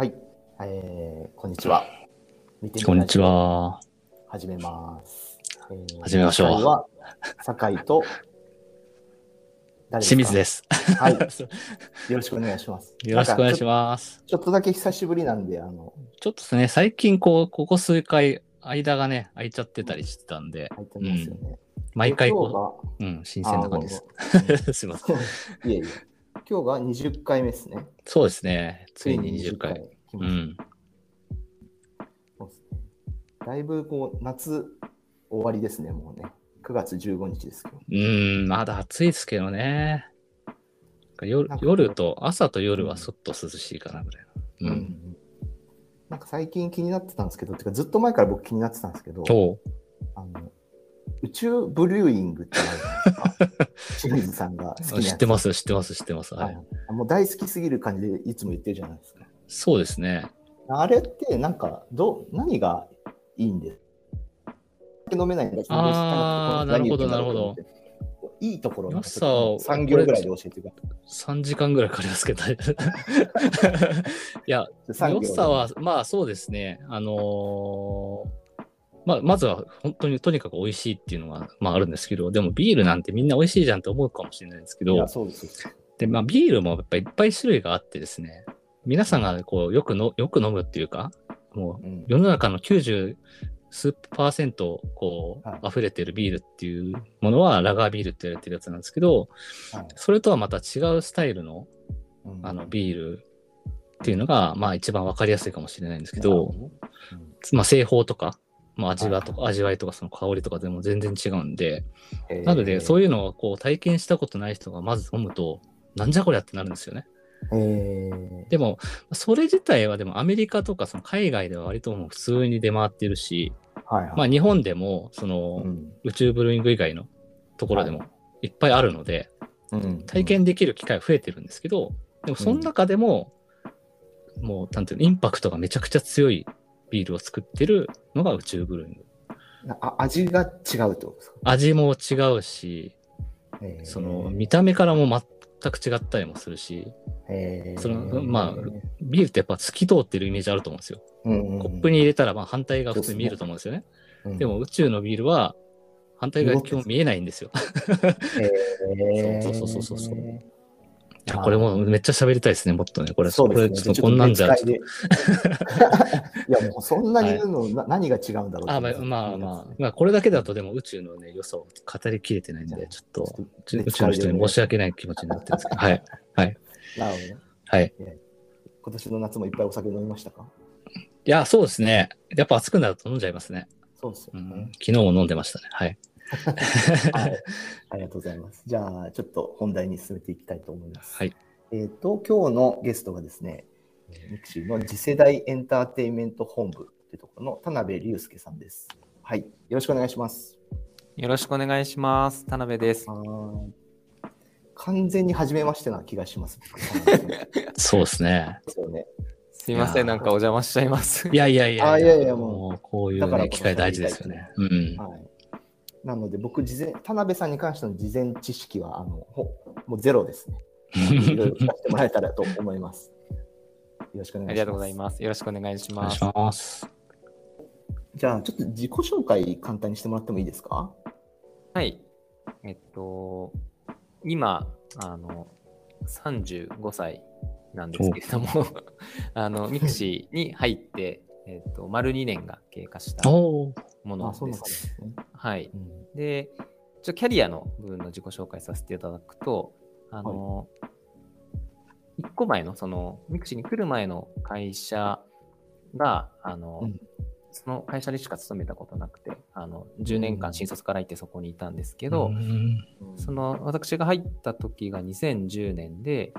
はい、えー、こんにちは。こんにち。は。始めます。えー始めましょうは酒井と 誰清水です。はい、よろしくお願いします。よろしくお願いしす。ます。ちょっとだけ久しぶりなんで、あの、ちょっとですね、最近こう、ここ数回、間がね、空いちゃってたりしてたんで、入ってますよね。毎回で今こ日う、うん、新鮮な感じです。が。すいません。いえいえ。今日が20回目ですね。そうですね。ついに20回。来ましたうん。そうですねだいぶこう、夏終わりですね、もうね。9月15日ですけど。うん、まだ暑いですけどね。夜夜と、朝と夜はそっと涼しいかなぐらいの。うん。なんか最近気になってたんですけど、てかずっと前から僕気になってたんですけど。あの宇宙ブリューイングってあるですか？清水さんが好きなやつ。知ってます、知ってます、知ってます。ははいい。もう大好きすぎる感じでいつも言ってるじゃないですか。そうですね。あれってなんかどう何がいいんです？飲めないんだあーなるほど何言ってんだろうと思っていいところ良さを3行ぐらいで教えてくだ3時間ぐらいかかりますけど。いや、さい。良さは、まあそうですね。あのーまあ、まずは本当にとにかく美味しいっていうのが、まあ、あるんですけど、でもビールなんてみんな美味しいじゃんって思うかもしれないんですけどでまあ、ビールもやっぱいっぱい種類があってですね、皆さんがこうよくのよく飲むっていうか、もううん。世の中の90数パーセントこはう溢れてるビールっていうものはラガービールって言われてるやつなんですけど、はい。それとはまた違うスタイルのうん。あのビールっていうのが、まあ一番わかりやすいかもしれないんですけど、まあ製法とか、まあ味わとか、味わいとかその香りとかでも全然違うんで、なのでそういいうのをこう体験したことない人がまず飲むと、なんじゃこりゃってなるんですよね。でも、それ自体はでもアメリカとかその海外では割ともう普通に出回ってるし、ー、はいはい。まあ日本でもそのうん。宇宙ブルーイング以外のところでもい。っぱいあるので、うん体験できる機会は増えてるんですけど、でもその中でも、もう、なんていうの、インパクトがめちゃくちゃ強いビールを作ってるのが宇宙ブルーイング。あ味が違うってことですか、味も違うし、えー。その見た目からも全く違ったりもするし、えー。そのまあビールってやっぱ透き通ってるイメージあると思うんですよ。うんうんコップに入れたらまあ反対が普通に見えると思うんですよね。うん。でも宇宙のビールは反対が基本見えないんですよ。え ー。そうそうそうそうそういやこれもめっちゃ喋りたいですね、もっとね。これ、そうですねこれちょっとこんなんじゃ、いやもうそんなに言うの、な何が違うんだろうあまあまあまあ、まあ、これだけだとでも宇宙のね、良さを語りきれてないんで、ちょっと、ち宇宙の人に申し訳ない気持ちになってるんですけど、はい。はい。なるほどね。はい。今年の夏もいっぱいお酒飲みましたか？いや、そうですね。やっぱ暑くなると飲んじゃいますね。そうですよねうん、。昨日も飲んでましたね。はい。はいありがとうございます。じゃあ、ちょっと本題に進めていきたいと思います。はい。えっ、と、今日のゲストがですね、 MIXI の次世代エンターテインメント本部というところの田辺隆介さんです。はい。よろしくお願いします。よろしくお願いします。田辺です。完全に初めましてな気がします。そうですね。ですよね。すいません、いやーなんかお邪魔しちゃいます。いやいやいやあいやいやもうう、こういう、ね、だからこそ機会大事ですよね。うん。はい。なので、僕、事前、田辺さんに関しての事前知識は、あの、ほもうゼロですね。いろいろ聞かせてもらえたらと思います。よろしくお願いします。ありがとうございます。よろしくお願いします。お願いします。じゃあ、ちょっと自己紹介簡単にしてもらってもいいですか？はい。えっと、今、あの、35歳なんですけれども、あの、 MIXI に入って、えっと、丸2年が経過したものです。ね。はい。うんで、ちょキャリアの部分の自己紹介させていただくと、あの、一個前の、その、 MIXI に来る前の会社が、あの、うんその会社でしか勤めたことなくて、あの、10年間新卒から行ってそこにいたんですけど、うんその、私が入った時が2010年で、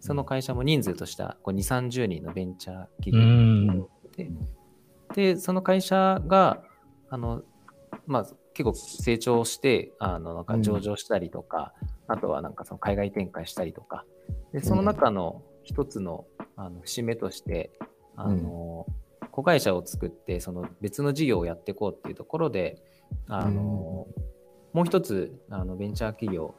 その会社も人数としたこう2、30人のベンチャー企業うん。で、で、その会社が、あの、まあ、結構成長して、あの、なんか上場したりとか、あとはなんかその海外展開したりとか、で、その中の一つの、あの、節目として、あの、子会社を作って、その別の事業をやっていこうっていうところで、あの、もう一つ、あの、ベンチャー企業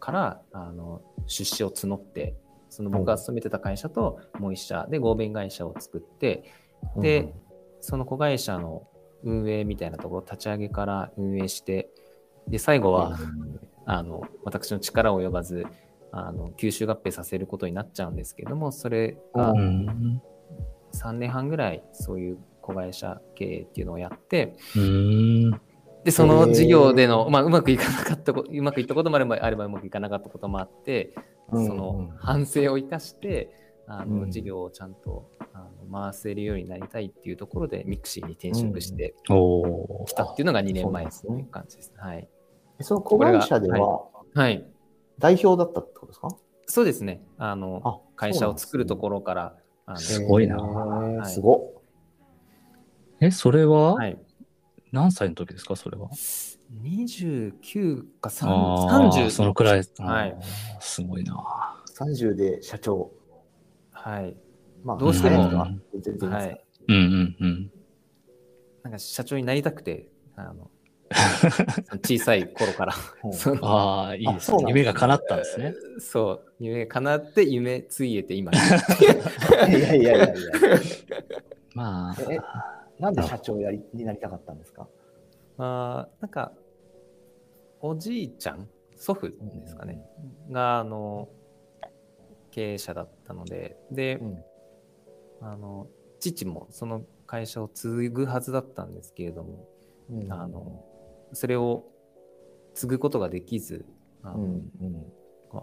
から、あの、出資を募って、その僕が勤めてた会社ともう一社で合弁会社を作って、で、その子会社の運営みたいなところ、立ち上げから運営して、で、最後は、あの、私の力及ばず、あの、吸収合併させることになっちゃうんですけども、それがううん。3年半ぐらいそういう子会社経営っていうのをやって、うん。で、その事業での、まあ、うまくいかなかったこ、うまくいったこともあれば、あればうまくいかなかったこともあって、うんその反省を生かして、あの、うん事業をちゃんとあの回せるようになりたいっていうところで、 MIXI に転職してきたっていうのが2年前ですね感じです。はい。その子会社でははい。代表だったってことですか？そうですね。あの、あ会社を作るところから、あのすごいなへーいすごっ。え、それははい。何歳の時ですか？それは。29か3あー30そのくらい。はい。すごいな。30で社長。はい。まあ、どうしても全然はい。うんうんうん。なんか社長になりたくて、あの、小さい頃から。ああ、いいですね。夢が叶ったんですね。そう、夢叶って夢ついえて今。いやいやいやいや。まあ、えなんで社長やりになりたかったんですか？あーなんか、おじいちゃん、祖父ですかね、が、あの、経営者だったので、で、うん。あの、父もその会社を継ぐはずだったんですけれども、うん。あの、それを継ぐことができず、あのうんうん。まあ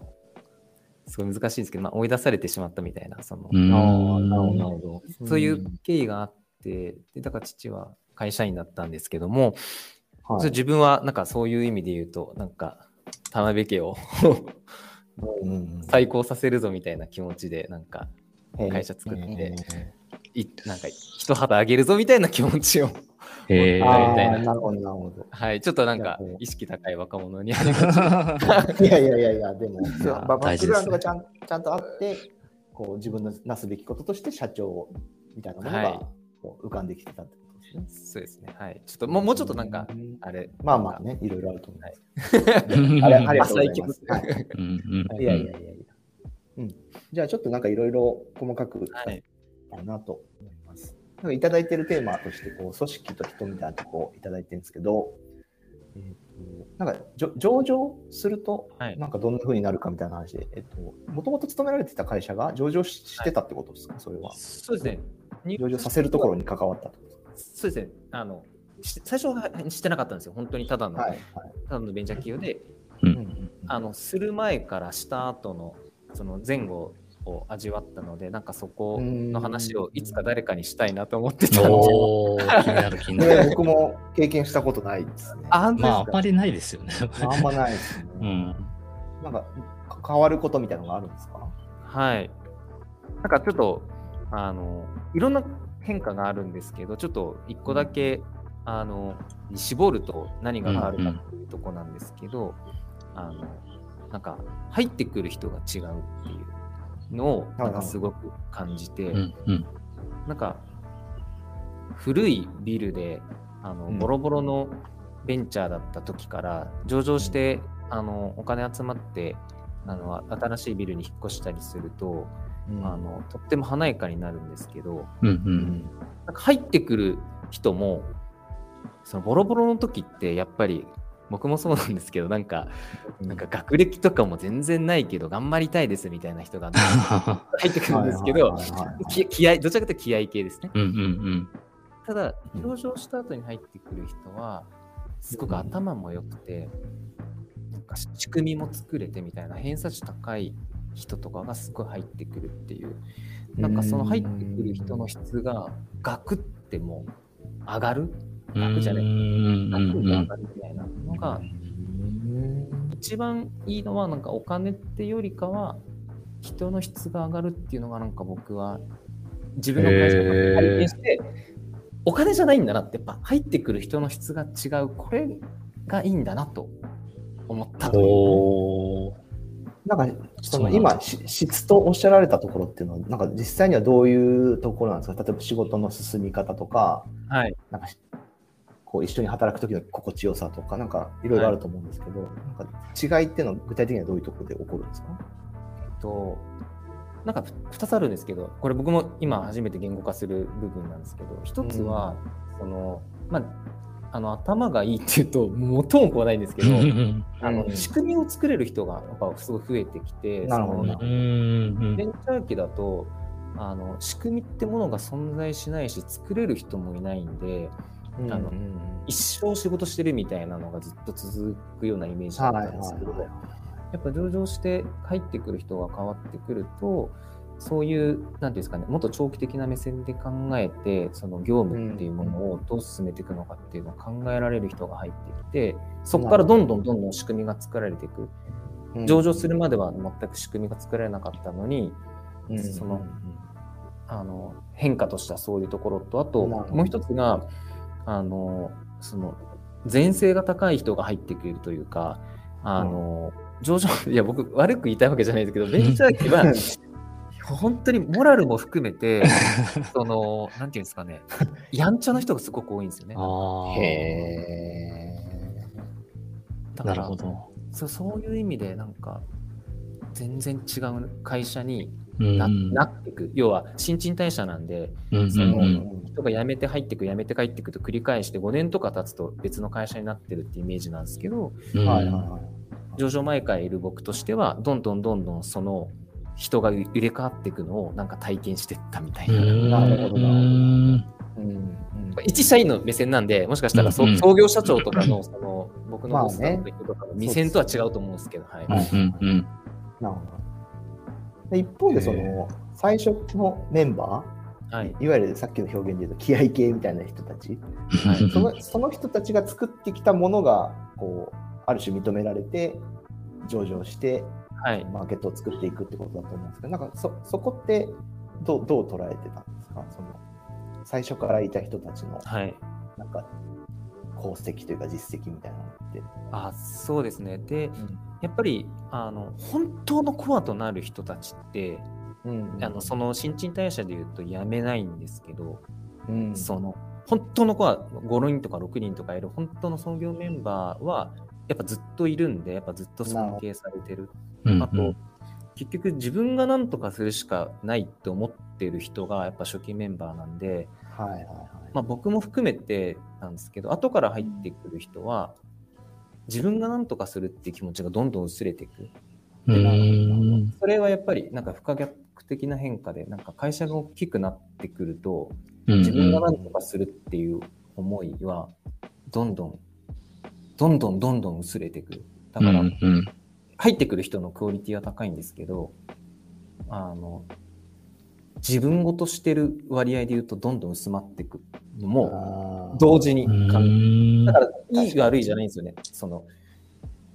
すごい難しいんですけど、まあ、追い出されてしまったみたいな、その、うん。ああ、なるほど、なるほど。そういう経緯があって、でだから父は会社員だったんですけども、はい。それ自分はなんかそういう意味で言うと、なんか田辺家を再興させるぞみたいな気持ちで、なんかうん会社作ってえいなんか一肌あげるぞみたいな気持ちを、えー。ーあみたいなーなるほど、なるほど。はい、ちょっとなんか意識高い若者にありがち いやいやいやいや、でも、や そうババックグラウンドがちゃんちゃんとあって、こう自分のなすべきこととして社長みたいなものはい。がこう浮かんできてたっ。そうですね。はい。ちょっともうもうちょっとなんか、あれ、まあまあね、いろいろあると思います。うんあれありがとうござい浅い気持ち。ますはいうんうんいやいやいやいや。うん、じゃあちょっとなんかいろいろ細かくはい。かなと思います。なんかいただいてるテーマとしてこう、組織と人みたいなとこをいただいてるんですけど、えーとなんかじょ上場すると、はいなんかどんな風になるかみたいな話で、えっと、もともと勤められてた会社が上場ししてたってことですか、それは。そうですね。上場させるところに関わったとそうですね。あの、し最初はしてなかったんですよ。本当にただの、か。はい。はいただのベンチャー企業で、うんうんあの、する前からした後の、その前後を味わったので、なんかそこの話をいつか誰かにしたいなと思ってたんで。気になる気になでる。僕も経験したことないですね。あ、まあ、あんまりないですよね。あんまないですね。うん。なんかか変わることみたいなのがあるんですか？はい。なんかちょっと、あの、いろんな変化があるんですけど、ちょっと一個だけ、あの、絞ると何が変わるかっていうとこなんですけど、あの、なんか入ってくる人が違うっていうのを、なんかすごく感じて、うんうん。なんか古いビルであの、うん。ボロボロのベンチャーだった時から上場してあのお金集まってあの新しいビルに引っ越したりすると、あのとっても華やかになるんですけどうんう。うん。んなんか入ってくる人もそのボロボロの時ってやっぱり僕もそうなんですけどなんかなんか学歴とかも全然ないけど頑張りたいですみたいな人が 入ってくるんですけど気合どちらかというと気合系ですね。うんうんただ、上場した後に入ってくる人は、すごく頭も良くて、なんか仕組みも作れてみたいな偏差値高い人とかがすごい入ってくるっていう、なんかその入ってくる人の質がガクってもう上がる？うん。楽じゃない。ガクって上がるみたいなのが、一番いいのはなんかお金ってよりかは、人の質が上がるっていうのがなんか僕は自分の会社とかで体験して、お金じゃないんだなってやっぱ入ってくる人の質が違う。これがいいんだなと思ったというなんかその今し質とおっしゃられたところっていうのはなんか実際にはどういうところなんですか？例えば仕事の進み方とかはい。なんかしこう一緒に働く時の心地よさとかなんかいろいろあると思うんですけど、なんか違いっていうのは具体的にはどういうところで起こるんですか？えっとなんか2つあるんですけど、これ僕も今初めて言語化する部分なんですけど、1つは、その、まあ、あの頭がいいっていうと、元も子はないんですけど、あの仕組みを作れる人がやっぱすごい増えてきて、なるほど。そのベンチャー期だとあの仕組みってものが存在しないし作れる人もいないんでうんあの一生仕事してるみたいなのがずっと続くようなイメージだったんですけど、やっぱ上場して入ってくる人が変わってくるとそういうなんていうんですかねもっと長期的な目線で考えてその業務っていうものをどう進めていくのかっていうのを考えられる人が入ってきてそこからどんどんどんどん仕組みが作られていく。うん。上場するまでは全く仕組みが作られなかったのにうん。そのあの変化としてはそういうところとあともう一つがあのその前性が高い人が入ってくるというかあの、上場いや僕悪く言いたいわけじゃないですけどベンチャー期は 本当にモラルも含めて そのなんていうんですかねやんちゃな人がすごく多いんですよね。ああ。へだからなるほど。そうそういう意味でなんか全然違う会社にうんな,、なっていく要は新陳代謝なんでそのうん人が辞めて入っていく辞めて帰っていくと繰り返して5年とか経つと別の会社になってるってイメージなんですけどうんはいはいはい。上場前からいる僕としてはどんどんどんどんその人が入れ替わっていくのをなんか体験していったみたいな。うんなるほどなるほどうん。うん。一社員の目線なんでもしかしたらそ、うんうん。創業社長とかのその僕のまあボスだった人とかの目線とは違うと思うんですけど、はい。うんうんうん。なるほど。で一方で、その、最初のメンバはい。ー、いわゆるさっきの表現で言うと、気合系みたいな人たち、はい。そのその人たちが作ってきたものが、こう、ある種認められて、上場して、はい。マーケットを作っていくってことだと思うんですけど、なんかそそこってどうどう捉えてたんですか？その最初からいた人たちのはい。なんか功績というか実績みたいなのって。あそうですね。でやっぱりあの本当のコアとなる人たちってうんあのその新陳代謝でいうとやめないんですけど、うん。その本当の子は5人とか6人とかいる本当の創業メンバーはやっぱずっといるんでやっぱずっと尊敬されてるうんあと結局自分が何とかするしかないって思ってる人がやっぱ初期メンバーなんで、はいはいはい。まあ、僕も含めてなんですけど後から入ってくる人は自分が何とかするっていう気持ちがどんどん薄れていく。うん。それはやっぱりなんか不可逆的な変化でなんか会社が大きくなってくると自分が何とかするっていう思いはどんどんどんどんどんどん薄れていく。だからうんうん入ってくる人のクオリティは高いんですけどあの自分ごとしてる割合で言うとどんどん薄まっていくのも同時にだからいい悪いじゃないんですよね。その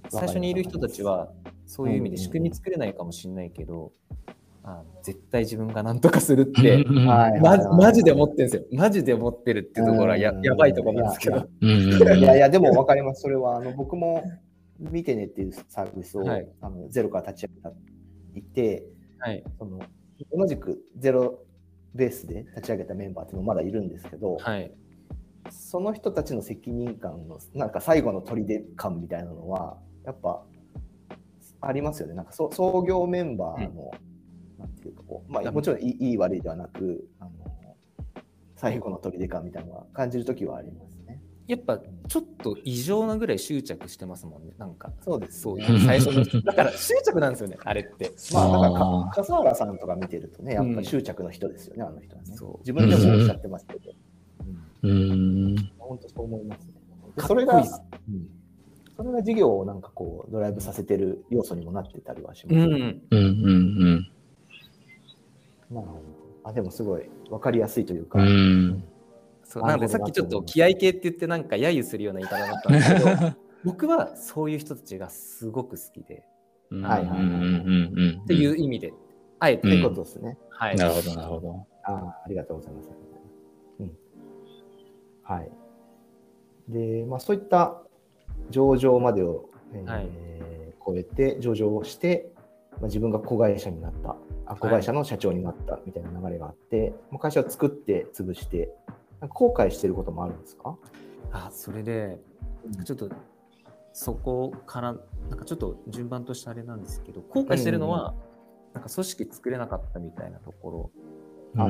最初にいる人たちはそういう意味で仕組み作れないかもしれないけど、あ絶対自分が何とかするって、マジで思ってるんですよ。マジで思ってるっていうところはやうん。やばいところなんですけど。いやいや、でも分かります。それは、あの僕も、見てねっていうサービスを、はいあのゼロから立ち上げていて、はい。その同じくゼロベースで立ち上げたメンバーっていうのもまだいるんですけど、はい。その人たちの責任感の、なんか最後の砦感みたいなのは、やっぱありますよね。なんかそ創業メンバーの、なんていうかこう、まあ、もちろんいい悪いではなく、あの最後の砦感みたいなのは感じるときはありますね。やっぱちょっと異常なぐらい執着してますもんね。なんか、そうですそういう最初の。だから執着なんですよね、あれって。まあ、なんかあーか笠原さんとか見てるとね、やっぱ執着の人ですよね、あの人はねそう。自分でもおっしゃってますけど、うんうん本当そう思いますね。でそれがいいっす、うんそれが事業をなんかこうドライブさせてる要素にもなってたりはします。うん。うんうんなるほどあでもすごい分かりやすいというか、うんうんそうなのでさっきちょっと気合系って言ってなんか揶揄するような言い方だったんですけど、僕はそういう人たちがすごく好きで、うんはいはいはい。っていう意味で、あえて、ってことですね。はい。なるほどなるほど。ああありがとうございます。うん、はい。で、まあ、そういった上場までを、えーはい。超えて上場をして、まあ、自分が子会社になった。あ子会社の社長になったみたいな流れがあって、もう会社を作って潰して後悔してることもあるんですか、あ、それで、ちょっとそこから、なんかちょっと順番としてあれなんですけど、後悔してるのは、なんか組織作れなかったみたいなところ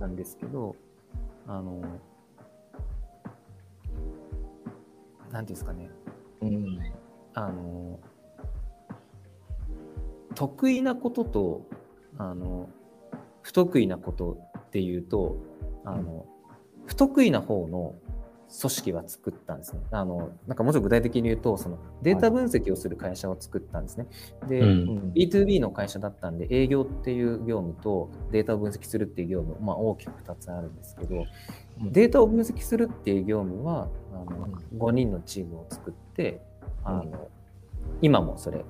なんですけど、あの、なんていうんですかね、うん。あの、得意なことと、あの、不得意なことっていうと、あの、不得意な方の組織は作ったんですね。あの、なんかもうちょっと具体的に言うと、そのデータ分析をする会社を作ったんですね。で、うん。うん。B2B の会社だったんで、営業っていう業務とデータを分析するっていう業務、まあ、大きく2つあるんですけど、うん。データを分析するっていう業務はあのうん。5人のチームを作って、あのうん。今もそれ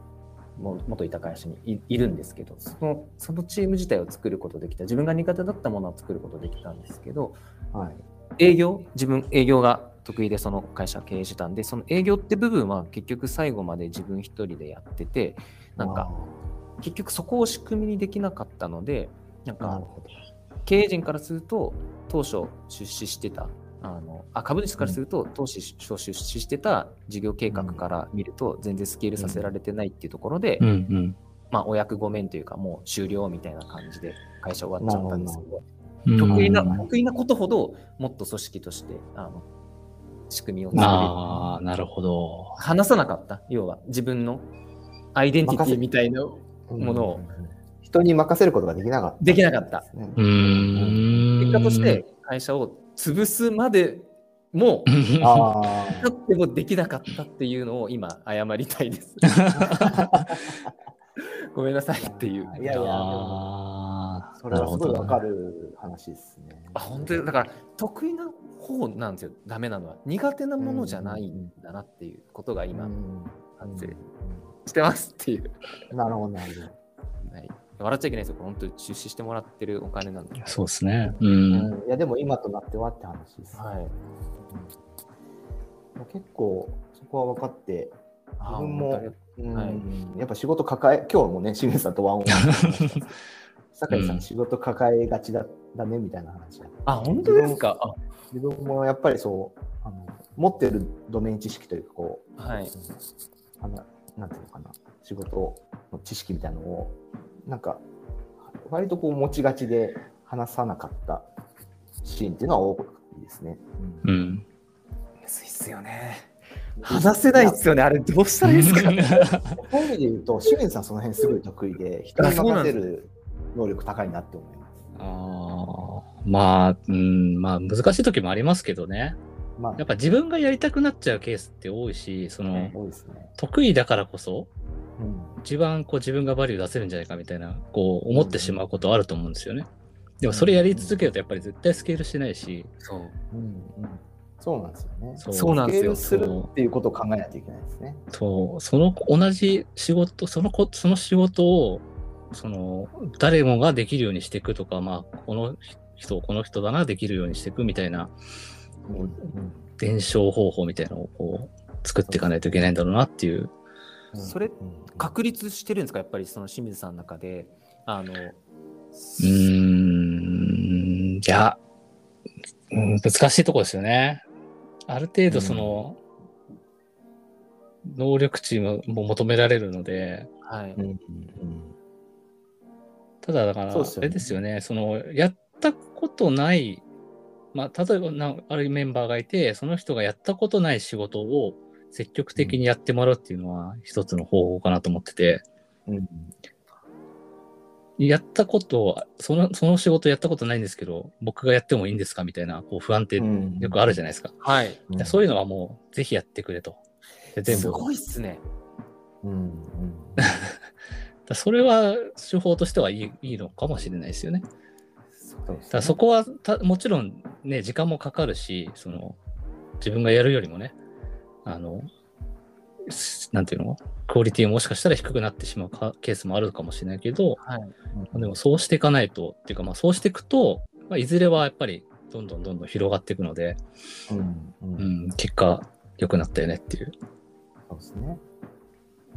も元いた会社にいいるんですけどそのそのチーム自体を作ることできた自分が苦手だったものを作ることできたんですけどはい営業？自分営業が得意でその会社を経営してたんでその営業って部分は結局最後まで自分一人でやっててなんか結局そこを仕組みにできなかったのでなんか経営陣からすると当初出資してたあのあ株主からすると当初出資してた事業計画から見ると全然スケールさせられてないっていうところで、うん。うん。まあお役御免というかもう終了みたいな感じで会社終わっちゃったんですけど。うん得意なうん得意なことほどもっと組織としてあの仕組みを作れるああ、なるほど。話さなかった要は自分のアイデンティティみたいなどものをうん人に任せることができなかったできなかったうーん。結果として会社を潰すまでも あだってもできなかったっていうのを今謝りたいです。ごめんなさいっていう。いやいやそれはすごいわかるる話ですね。あ本当にだから得意な方なんですよ。ダメなのは。苦手なものじゃないんだなっていうことが今うん反省してますっていう、なるほどなるほど。はい、笑っちゃいけないですよ。本当に出資してもらってるお金なんで、そうですね。う。うん。ん。いやでも今となってはって話です、はい、うん。結構そこは分かってあ自分も本うんはい。やっぱ仕事抱え今日もね清水さんとワンオン 酒井さうん。ん仕事抱えがちだだねみたいな話あ本当ですか？あ。自分もやっぱりそうあの持ってるドメイン知識というかこうはい。あのなんていうのかな仕事の知識みたいなのをなんか割とこう持ちがちで話さなかったシーンっていうのは多いですね。ううん。ん。むずいっすよね。話せないっすよねあれ。どうしたらいいですか？そういう意味で言うと清水さんその辺すごい得意で人に任せる能力高いなって思います。ああ、まあ、うん、まあ難しい時もありますけどね。まあやっぱ自分がやりたくなっちゃうケースって多いし、その、多いですね。得意だからこそ、うん一番こう自分がバリュー出せるんじゃないかみたいな、こう思ってしまうことあると思うんですよね。でもそれやり続けるとやっぱり絶対スケールしないし、そううんうんそうなんですよね。そうそうなんですよスケールするっていうことを考えないといけないですね。そう、その同じ仕事、そのこ、その仕事を、その、誰もができるようにしていくとか、まあ、この人、この人だな、できるようにしていくみたいな、伝承方法みたいなのをこう、作っていかないといけないんだろうなっていう。うん。それうん確立してるんですか？やっぱりその清水さんの中で。あのうーん、いや、うん難しいところですよね。ある程度その、能力値もも求められるので、はい、うんうんただだから、あれですよね、その、やったことない、まあ、例えばな、あるメンバーがいて、その人がやったことない仕事を積極的にやってもらうっていうのは一つの方法かなと思ってて、うん。やったこと、その、その仕事やったことないんですけど、僕がやってもいいんですか？みたいな、こう不安ってうん。よくあるじゃないですか。はい、うん。そういうのはもう、ぜひやってくれと。で全部。すごいっすね。うんうん だそれは手法としてはいいいいのかもしれないですよね。そねだそこはたもちろんね、時間もかかるし、その自分がやるよりもね、あの、すなんていうの？クオリティももしかしたら低くなってしまうかケースもあるかもしれないけど、はいでもそうしていかないと、っていうかまあそうしていくと、まあ、いずれはやっぱりどんどんどんどん広がっていくので、うんううんん、結果良くなったよねっていう。そうですね。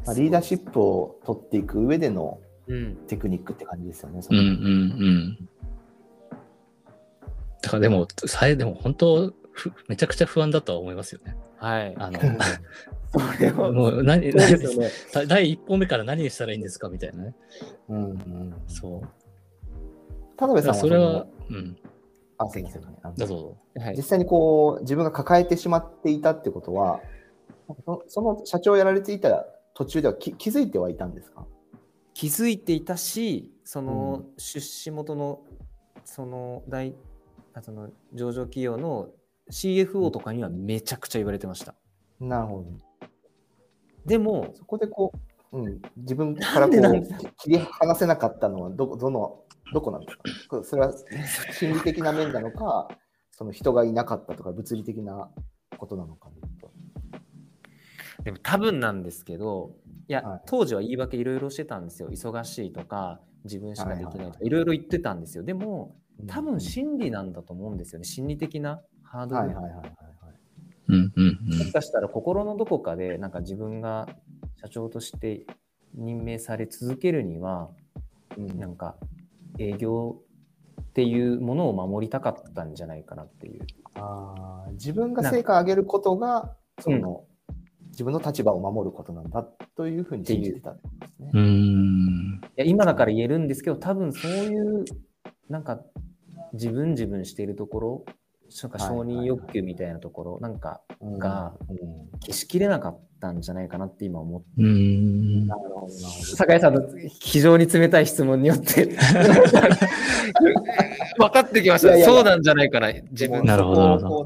まあ、リーダーシップを取っていく上でのうんテクニックって感じですよね。うんうんうん。だからでも、さえでも本当、ふめちゃくちゃ不安だとは思いますよね。はいあの、それはもう何、そうですよね。何第一歩目から何したらいいんですかみたいなね。うんうん。そう。田辺さんはそれはの、うん。あ、すいません。あのだぞ。はい実際にこう自分が抱えてしまっていたってことは、そその社長をやられていた途中では気気づいてはいたんですか？気づいていたし、そのう出資元のその大あその上場企業の CFO とかにはめちゃくちゃ言われてました。なるほど。でも、そこでこう、うん、自分からこなんでう切り離せなかったのはどこどのどこなんですか？それは心理的な面なのか、その人がいなかったとか物理的なことなのかと。でも多分なんですけど、いや、はい当時は言い訳いろいろしてたんですよ。忙しいとか、自分しかできないとか、いろいろ言ってたんですよ。でも、多うん分心理なんだと思うんですよね。心理的なハードル。はいはいはいはいはい。うんうんもしかしたら心のどこかで、なんか自分が社長として任命され続けるには、うんなんか営業っていうものを守りたかったんじゃないかなっていう。あー自分が成果を上げることが、その、自分の立場を守ることなんだというふうに信じてたんですねう。ん。うん。いや今だから言えるんですけど、多分そういう、なんか自分自分しているところ、なんか承認欲求みたいなところ、なんかうんがうん消しきれなかったんじゃないかなって今思って。酒井さんの非常に冷たい質問によって分かってきました。いやいやいやそうなんじゃないかな、自分なるほど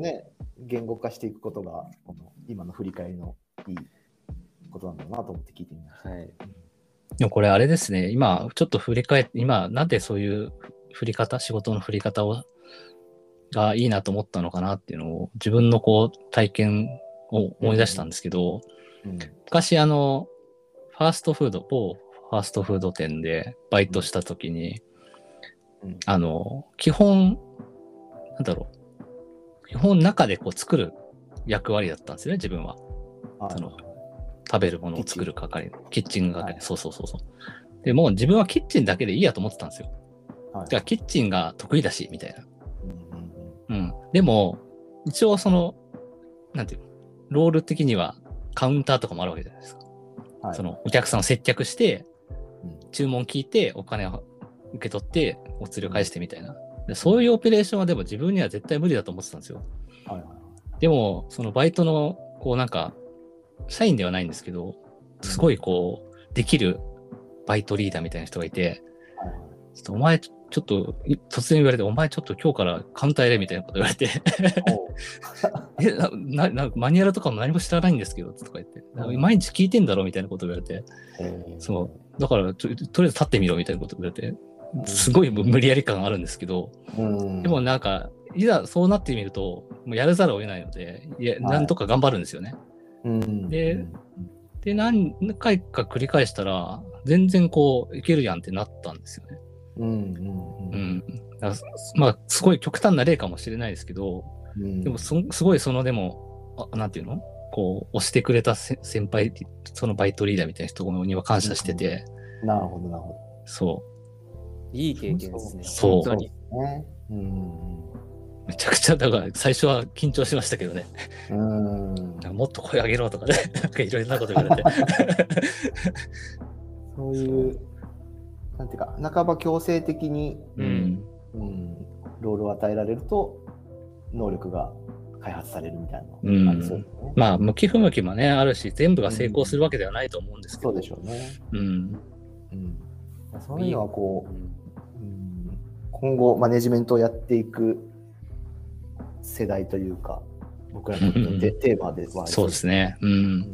言語化していくことが、この今の振り返りのいいことなんだなと思って聞いてみました。はい。でもこれあれですね、今ちょっと振り返って、今なんでそういう振り方、仕事の振り方を、がいいなと思ったのかなっていうのを自分のこう体験を思い出したんですけど、うん昔あの、ファーストフード、某ファーストフード店でバイトした時に、うんあの、基本、なんだろう、基本中でこう作る役割だったんですよね、自分は。はいその食べるものを作る係、キッチン係、はいそうそうそうそう。でもう自分はキッチンだけでいいやと思ってたんですよ。はいじゃあキッチンが得意だし、みたいな。うんうんうん。でも、一応その、なんていうの、ロール的にはカウンターとかもあるわけじゃないですか。うんはいそのお客さんを接客してうん、注文聞いて、お金を受け取って、お釣りを返してみたいな。でそういうオペレーションはでも自分には絶対無理だと思ってたんですよ。はいはいでも、そのバイトの、こうなんか、社員ではないんですけど、すごいこう、できるバイトリーダーみたいな人がいて、はいはいちょっとお前、ちょっと、い突然言われて、お前ちょっと今日からカウンターやれみたいなこと言われて、え、な、な、なマニュアルとかも何も知らないんですけど、とか言って、うん。毎日聞いてんだろみたいなこと言われて、えーそう。だからちょ、とりあえず立ってみろみたいなこと言われて、すごい無理やり感あるんですけど、うん。でもなんか、いざそうなってみると、もうやるざるを得ないので、いや、なんとか頑張るんですよね。うんでうん。で、何回か繰り返したら、全然こう、いけるやんってなったんですよね。うんうんうん。だからまあ、すごい極端な例かもしれないですけど、うん。でもそ、すごいその、でも、あなんていうの？こう、押してくれたせ先輩、そのバイトリーダーみたいな人には感謝してて、なるほどなるほそいい経験ですね。そう。本当に。どねうんう。めちゃくちゃ、だから最初は緊張しましたけどね。うんもっと声上げろとかね、なんかいろいろなこと言われて。そういうなんていうか半ば強制的にうん。うん、ロールを与えられると能力が開発されるみたいなうんのがありそうですね。まあ、向き不向きもね、あるし、全部が成功するわけではないと思うんですけど。そうでしょうね。うん。うん、そういうのはこうんう、うん、今後マネジメントをやっていく世代というか僕らのテテーマではありそうですね。う。うん。んなる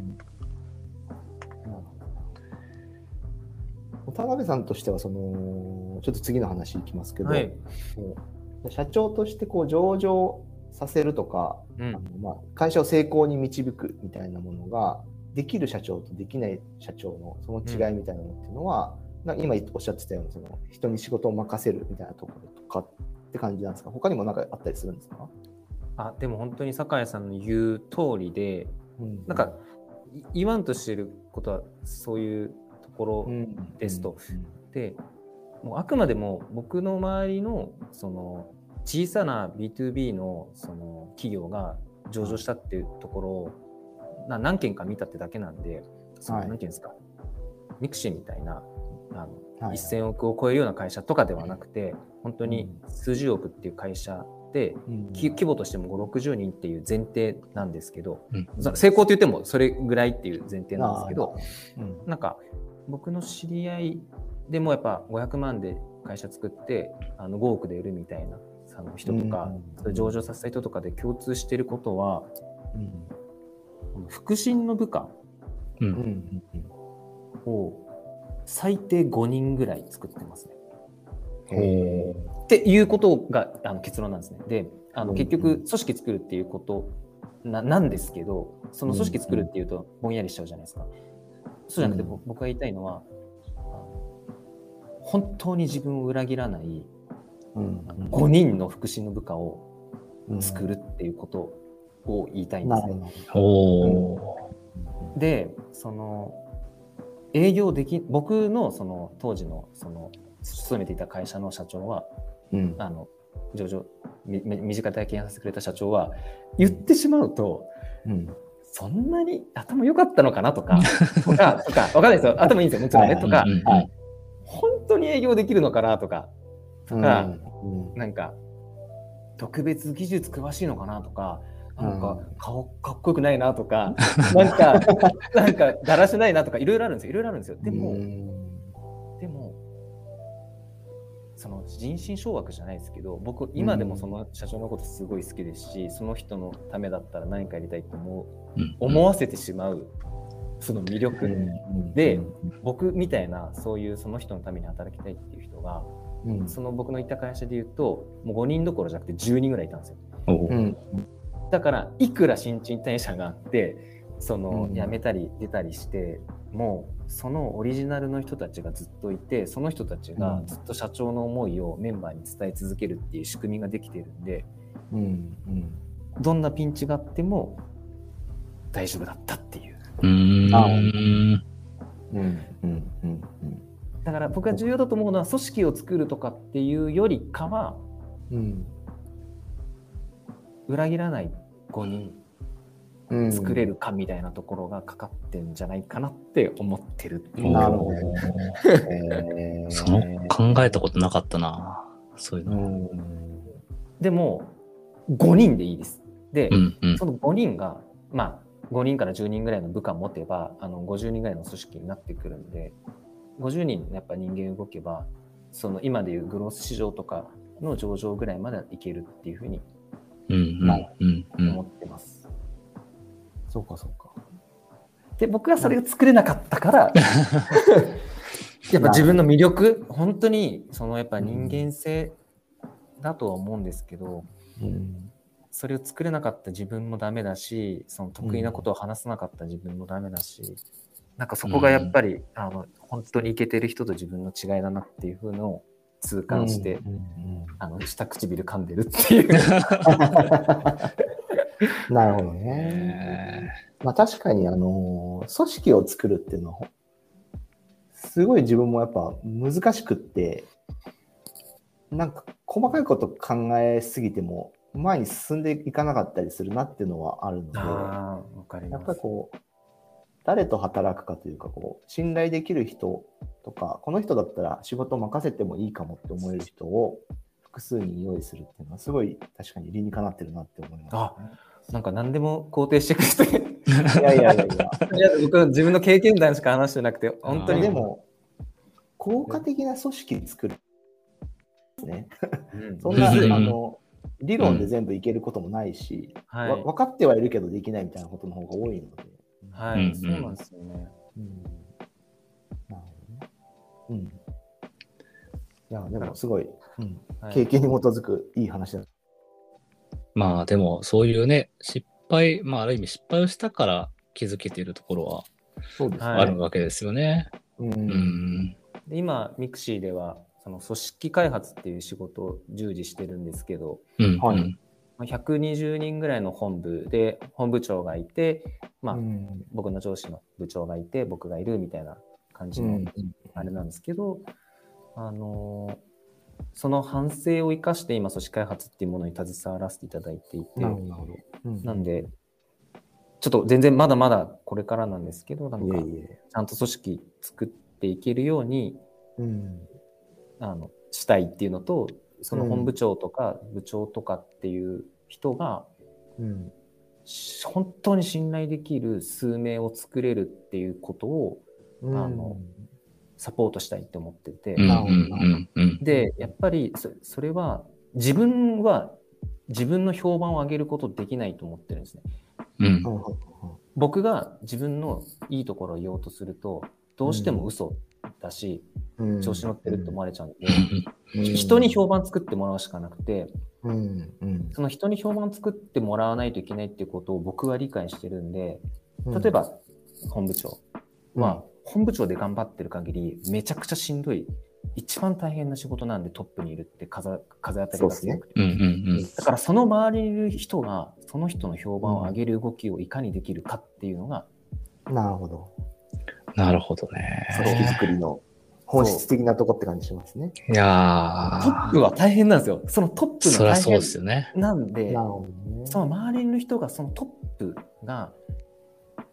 ほど田辺さんとしてはそのちょっと次の話いきますけど、はい。社長としてこう上場させるとか、うん。あのまあ、会社を成功に導くみたいなものができる社長とできない社長のその違いみたいなのっていうのは、な今おっしゃってたようなその人に仕事を任せるみたいなところとかって感じなんですか？他にも何かあったりするんですか、あ、でも本当に酒井さんの言う通りで、うん。なんか、い言わんとしてることはそういうところうん。ですと。で、もうあくまでも僕の周りのその小さな B2B のその企業が上場したっていうところな何件か見たってだけなんで、そのはい。なんていうんですか、 MIXI みたいなあの、はい。1000億を超えるような会社とかではなくて、本当に数十億っていう会社規模としても5、60人っていう前提なんですけど、成功と言ってもそれぐらいっていう前提なんですけど、うん。なんか僕の知り合いでもやっぱ500万で会社作ってあの5億で売るみたいなあの人とか、上場させた人とかで共通してることはうん。腹心の部下を最低5人ぐらい作ってますね。へっていうことがあの結論なんですね。であのうん結局組織作るっていうことななんですけどその組織作るっていうとぼんやりしちゃうじゃないですか。そうじゃなくて、うんぼ僕が言いたいのは本当に自分を裏切らないうん5人の腹心の部下をうん作るっていうことを言いたいんですね。なるほどおー。でその営業でき僕のその当時のその勤めていた会社の社長はうん。あの上場身近体験させてくれた社長は言ってしまうとうん。そんなに頭良かったのかなとかとかとかわかんないですよ。頭いいんですよもちろんね。はい。とかはい本当に営業できるのかなとかとか、うんなんか特別技術詳しいのかなとかなんかうん。顔かっこよくないなとかなんかなんかだらしないなとかいろいろあるんですよ。いろいろあるんですよ。でも、その人心掌握じゃないですけど僕今でもその社長のことすごい好きですし、その人のためだったら何かやりたいと思ううん。思わせてしまうその魅力、うん。で僕みたいなそういうその人のために働きたいっていう人がうん。その僕の行った会社で言うともう5人どころじゃなくて10人ぐらいいたんですよ。だからいくら新陳代謝があってそのうん。辞めたり出たりして、もうそのオリジナルの人たちがずっといてその人たちがずっと社長の思いをメンバーに伝え続けるっていう仕組みができてるんでうんうん。どんなピンチがあっても大丈夫だったっていう。うーあん。うんうんうんうん。だから僕が重要だと思うのは組織を作るとかっていうよりかはうん。裏切らない5人うん作れるかみたいなところがかかってんじゃないかなって思ってるっていうなるおほどその考えたことなかったな。そういううの。んでも5人でいいですで、うんうん。その5人がまあ5人から10人ぐらいの部下を持てばあの50人ぐらいの組織になってくるんで50人やっぱ人間動けばその今でいうグロース市場とかの上場ぐらいまでいけるっていうふうにうんうんうんうん思ってます。そうかそうか。で僕はそれが作れなかったから やっぱ自分の魅力本当にそのやっぱ人間性だとは思うんですけど、うん。それを作れなかった自分もダメだしその得意なことを話さなかった自分もダメだし、なんかそこがやっぱり、あの本当にイケてる人と自分の違いだなっていうふうのを痛感して、うんうん。あの下唇噛んでるっていう。う んなるほどね。まあ確かにあの組織を作るっていうのはすごい自分もやっぱ難しくってなんか細かいこと考えすぎても前に進んでいかなかったりするなっていうのはあるのでやっ。ぱりこう誰と働くかというかこう信頼できる人とかこの人だったら仕事任せてもいいかもって思える人を複数人用意するっていうのはすごい確かに理にかなってるなって思います、あなんか何でも肯定してくれて。いやいやいやいやいや僕は自分の経験談しか話してなくて、本当に。でも、効果的な組織作る。ね、うん、そんな、うんあの、理論で全部いけることもないし、はいわ分かってはいるけどできないみたいなことの方が多いので。はい、うんそうなんですよね。うん。なるほどね。うん。いや、でもすごい、うん、はい経験に基づくいい話だ。まあでもそういうね、失敗、まあある意味失敗をしたから気づけているところはそうですはいあるわけですよね。う。うんん。で今、 MIXI では、その組織開発っていう仕事を従事してるんですけど、うん。はいうん120人ぐらいの本部で、本部長がいて、まあ、うん僕の上司の部長がいて、僕がいるみたいな感じのうんあれなんですけど、あのーその反省を生かして今、組織開発っていうものに携わらせていただいていて、なるほど。うんなんで、ちょっと全然まだまだこれからなんですけど、なんか。ちゃんと組織作っていけるように、うん。あの、したいっていうのと、その本部長とか部長とかっていう人が、うん。し本当に信頼できる数名を作れるっていうことをうんあのサポートしたいって思ってて、うんうんうんうん。で、やっぱりそそれは自分は自分の評判を上げることできないと思ってるんですね。うん。僕が自分のいいところを言おうとすると、どうしても嘘だし、うん。調子乗ってるって思われちゃうんで、うん。人に評判作ってもらうしかなくて、うんうん。その人に評判作ってもらわないといけないっていうことを僕は理解してるんで、例えば本部長は、本部長で頑張ってる限り、めちゃくちゃしんどい、一番大変な仕事なんでトップにいるって風風当たりが強くて。うんうんだからその周りにいる人が、その人の評判を上げる動きをいかにできるかっていうのが、なるほど。うん。なるほどね。組織作りの本質的なとこって感じしますね。いやトップは大変なんですよ。そのトッー、プの大そりゃそうです変よね。なんで、なるほどね。その周りの人が、そのトップが、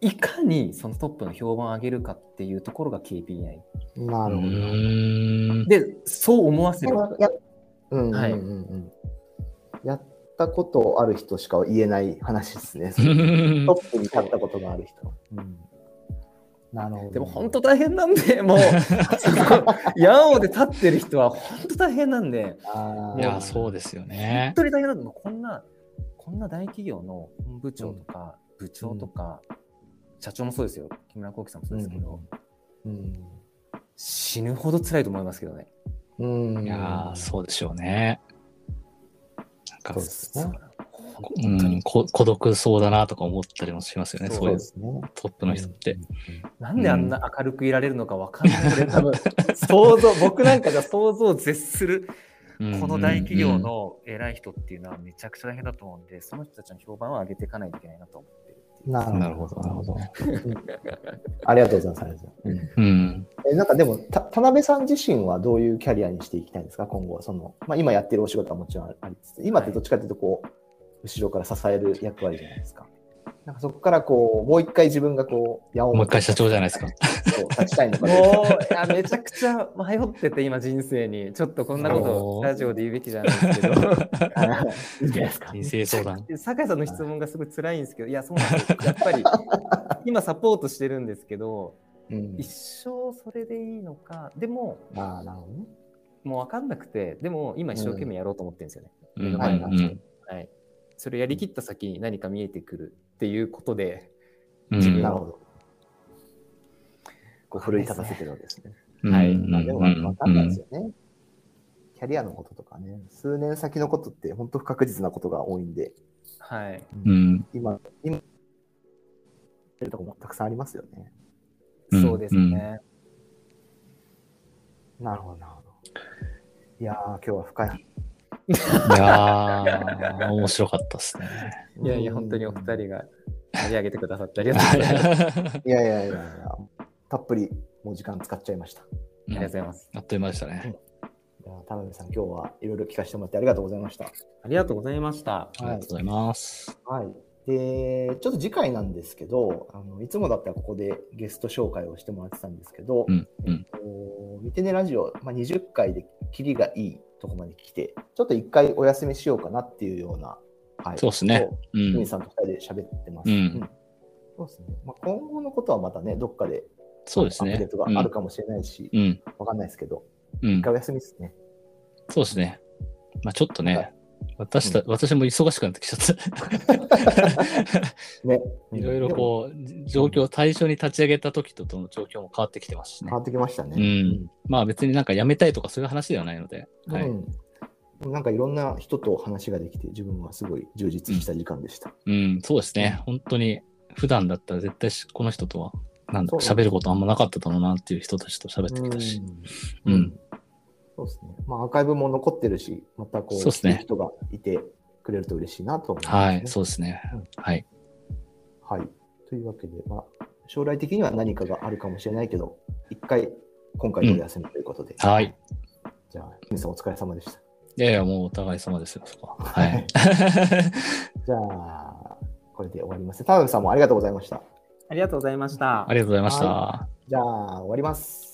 いかにそのトップの評判を上げるかっていうところが KPI。うなるほど。で、そう思わせる。やうんうんはいうんうんやったことある人しか言えない話ですね。トうんップに立ったことがある人。うんなるほど。でも本当大変なんで、もう、山王で立ってる人は本当大変なんで、いや、そうですよね本。当に大変なんで、こんな、こんな大企業の本部長とか部長とか、社長もそうですよ、木村幸喜さんもそうですけど、うん。死ぬほど辛いと思いますけどね。うん。いやー、そうでしょうね。なんかそう、ですね。うん、こ孤独そうだなとか思ったりもしますよね、そうそういうですね。トップの人って。なんであんな明るくいられるのかわかんない。俺多分、想像、僕なんかが想像を絶する、この大企業の偉い人っていうのはめちゃくちゃ大変だと思うんで、その人たちの評判を上げていかないといけないなと思う。ななるほど、なるほど。ありがとうございますうんうん。えなんかでも、た田辺さん自身はどういうキャリアにしていきたいんですか、今後。そのまあ、今やってるお仕事はもちろんありつつ、今ってどっちかというとこう、後ろから支える役割じゃないですか。なんかそこからこう、もう一回自分がこう、ももう一回社長じゃないですか。立ちたいのか もう、いや、めちゃくちゃ迷ってて、今人生に。ちょっとこんなこと、ラジオで言うべきじゃないですけど。いいんじゃないですか。人生相談。酒井さんの質問がすごい辛いんですけど、いや、そうなんですよ。やっぱり、今サポートしてるんですけど、うん一生それでいいのか、でも、ああ、なるほどね。もう分かんなくて、でも今一生懸命やろうと思ってるんですよね。うん目の前がうんはい。それやりきった先に何か見えてくるっていうことで、うん自分なるほど。こう奮い立たせてるわけですね。はいうんまあでも分かんないですよね。キャリアのこととかね、数年先のことって本当不確実なことが多いんで、はい。うん。今、今、やってるとこもたくさんありますよね。うんそうですね。なるほど、なるほど。いやー、今日は深い。いやー、面白かったですね。いやいや、本当にお二人が盛り上げてくださってありがとうございます。ありいやいやいやいや、たっぷりもう時間使っちゃいました。がとうございます。あっという間でしたね。じゃあ田辺さん、今日はいろいろ聞かせてもらってありがとうございました。ありがとうございました。ありがとうございます。はい。で、ちょっと次回なんですけど、あのいつもだったらここでゲスト紹介をしてもらってたんですけど、うん、うん。こう見てねラジオ、まあ、20回で切りがいいとこまで来て、ちょっと一回お休みしようかなっていうような、はい、そうですね。うん。さんと二人で喋ってます。うんそうですね。まあ、今後のことはまたね、どっかでそうですねアップデート。があるかもしれないし、うん。わかんないですけど、うん一。回お休みですね。そうですね。まあちょっとはね、私た、私も忙しくなってきちゃった。ね。いろいろこう、状況、最初に立ち上げた時との状況も変わってきてますしね変わ。ってきましたね。うん。まあ別になんか辞めたいとかそういう話ではないので、はい。うんなんかいろんな人と話ができて、自分はすごい充実した時間でした。うん、そうですね。本当に、普段だったら絶対しこの人とは、なんだ、喋ることあんまなかっただろうなっていう人たちと喋ってきたし。うんうん。そうですね。まあ、アーカイブも残ってるし、またこう、そうですね人がいてくれると嬉しいなと思います、はい、そうですねうん。はい。はい。というわけで、まあ、将来的には何かがあるかもしれないけど、一回、今回お休みということで。はい。じゃあ、皆さんお疲れ様でした。いやいや、もうお互い様ですよ、そこは。はい。じゃあ、これで終わります。田辺さんもありがとうございました。ありがとうございました。あありがとうございました。はじゃあ、終わります。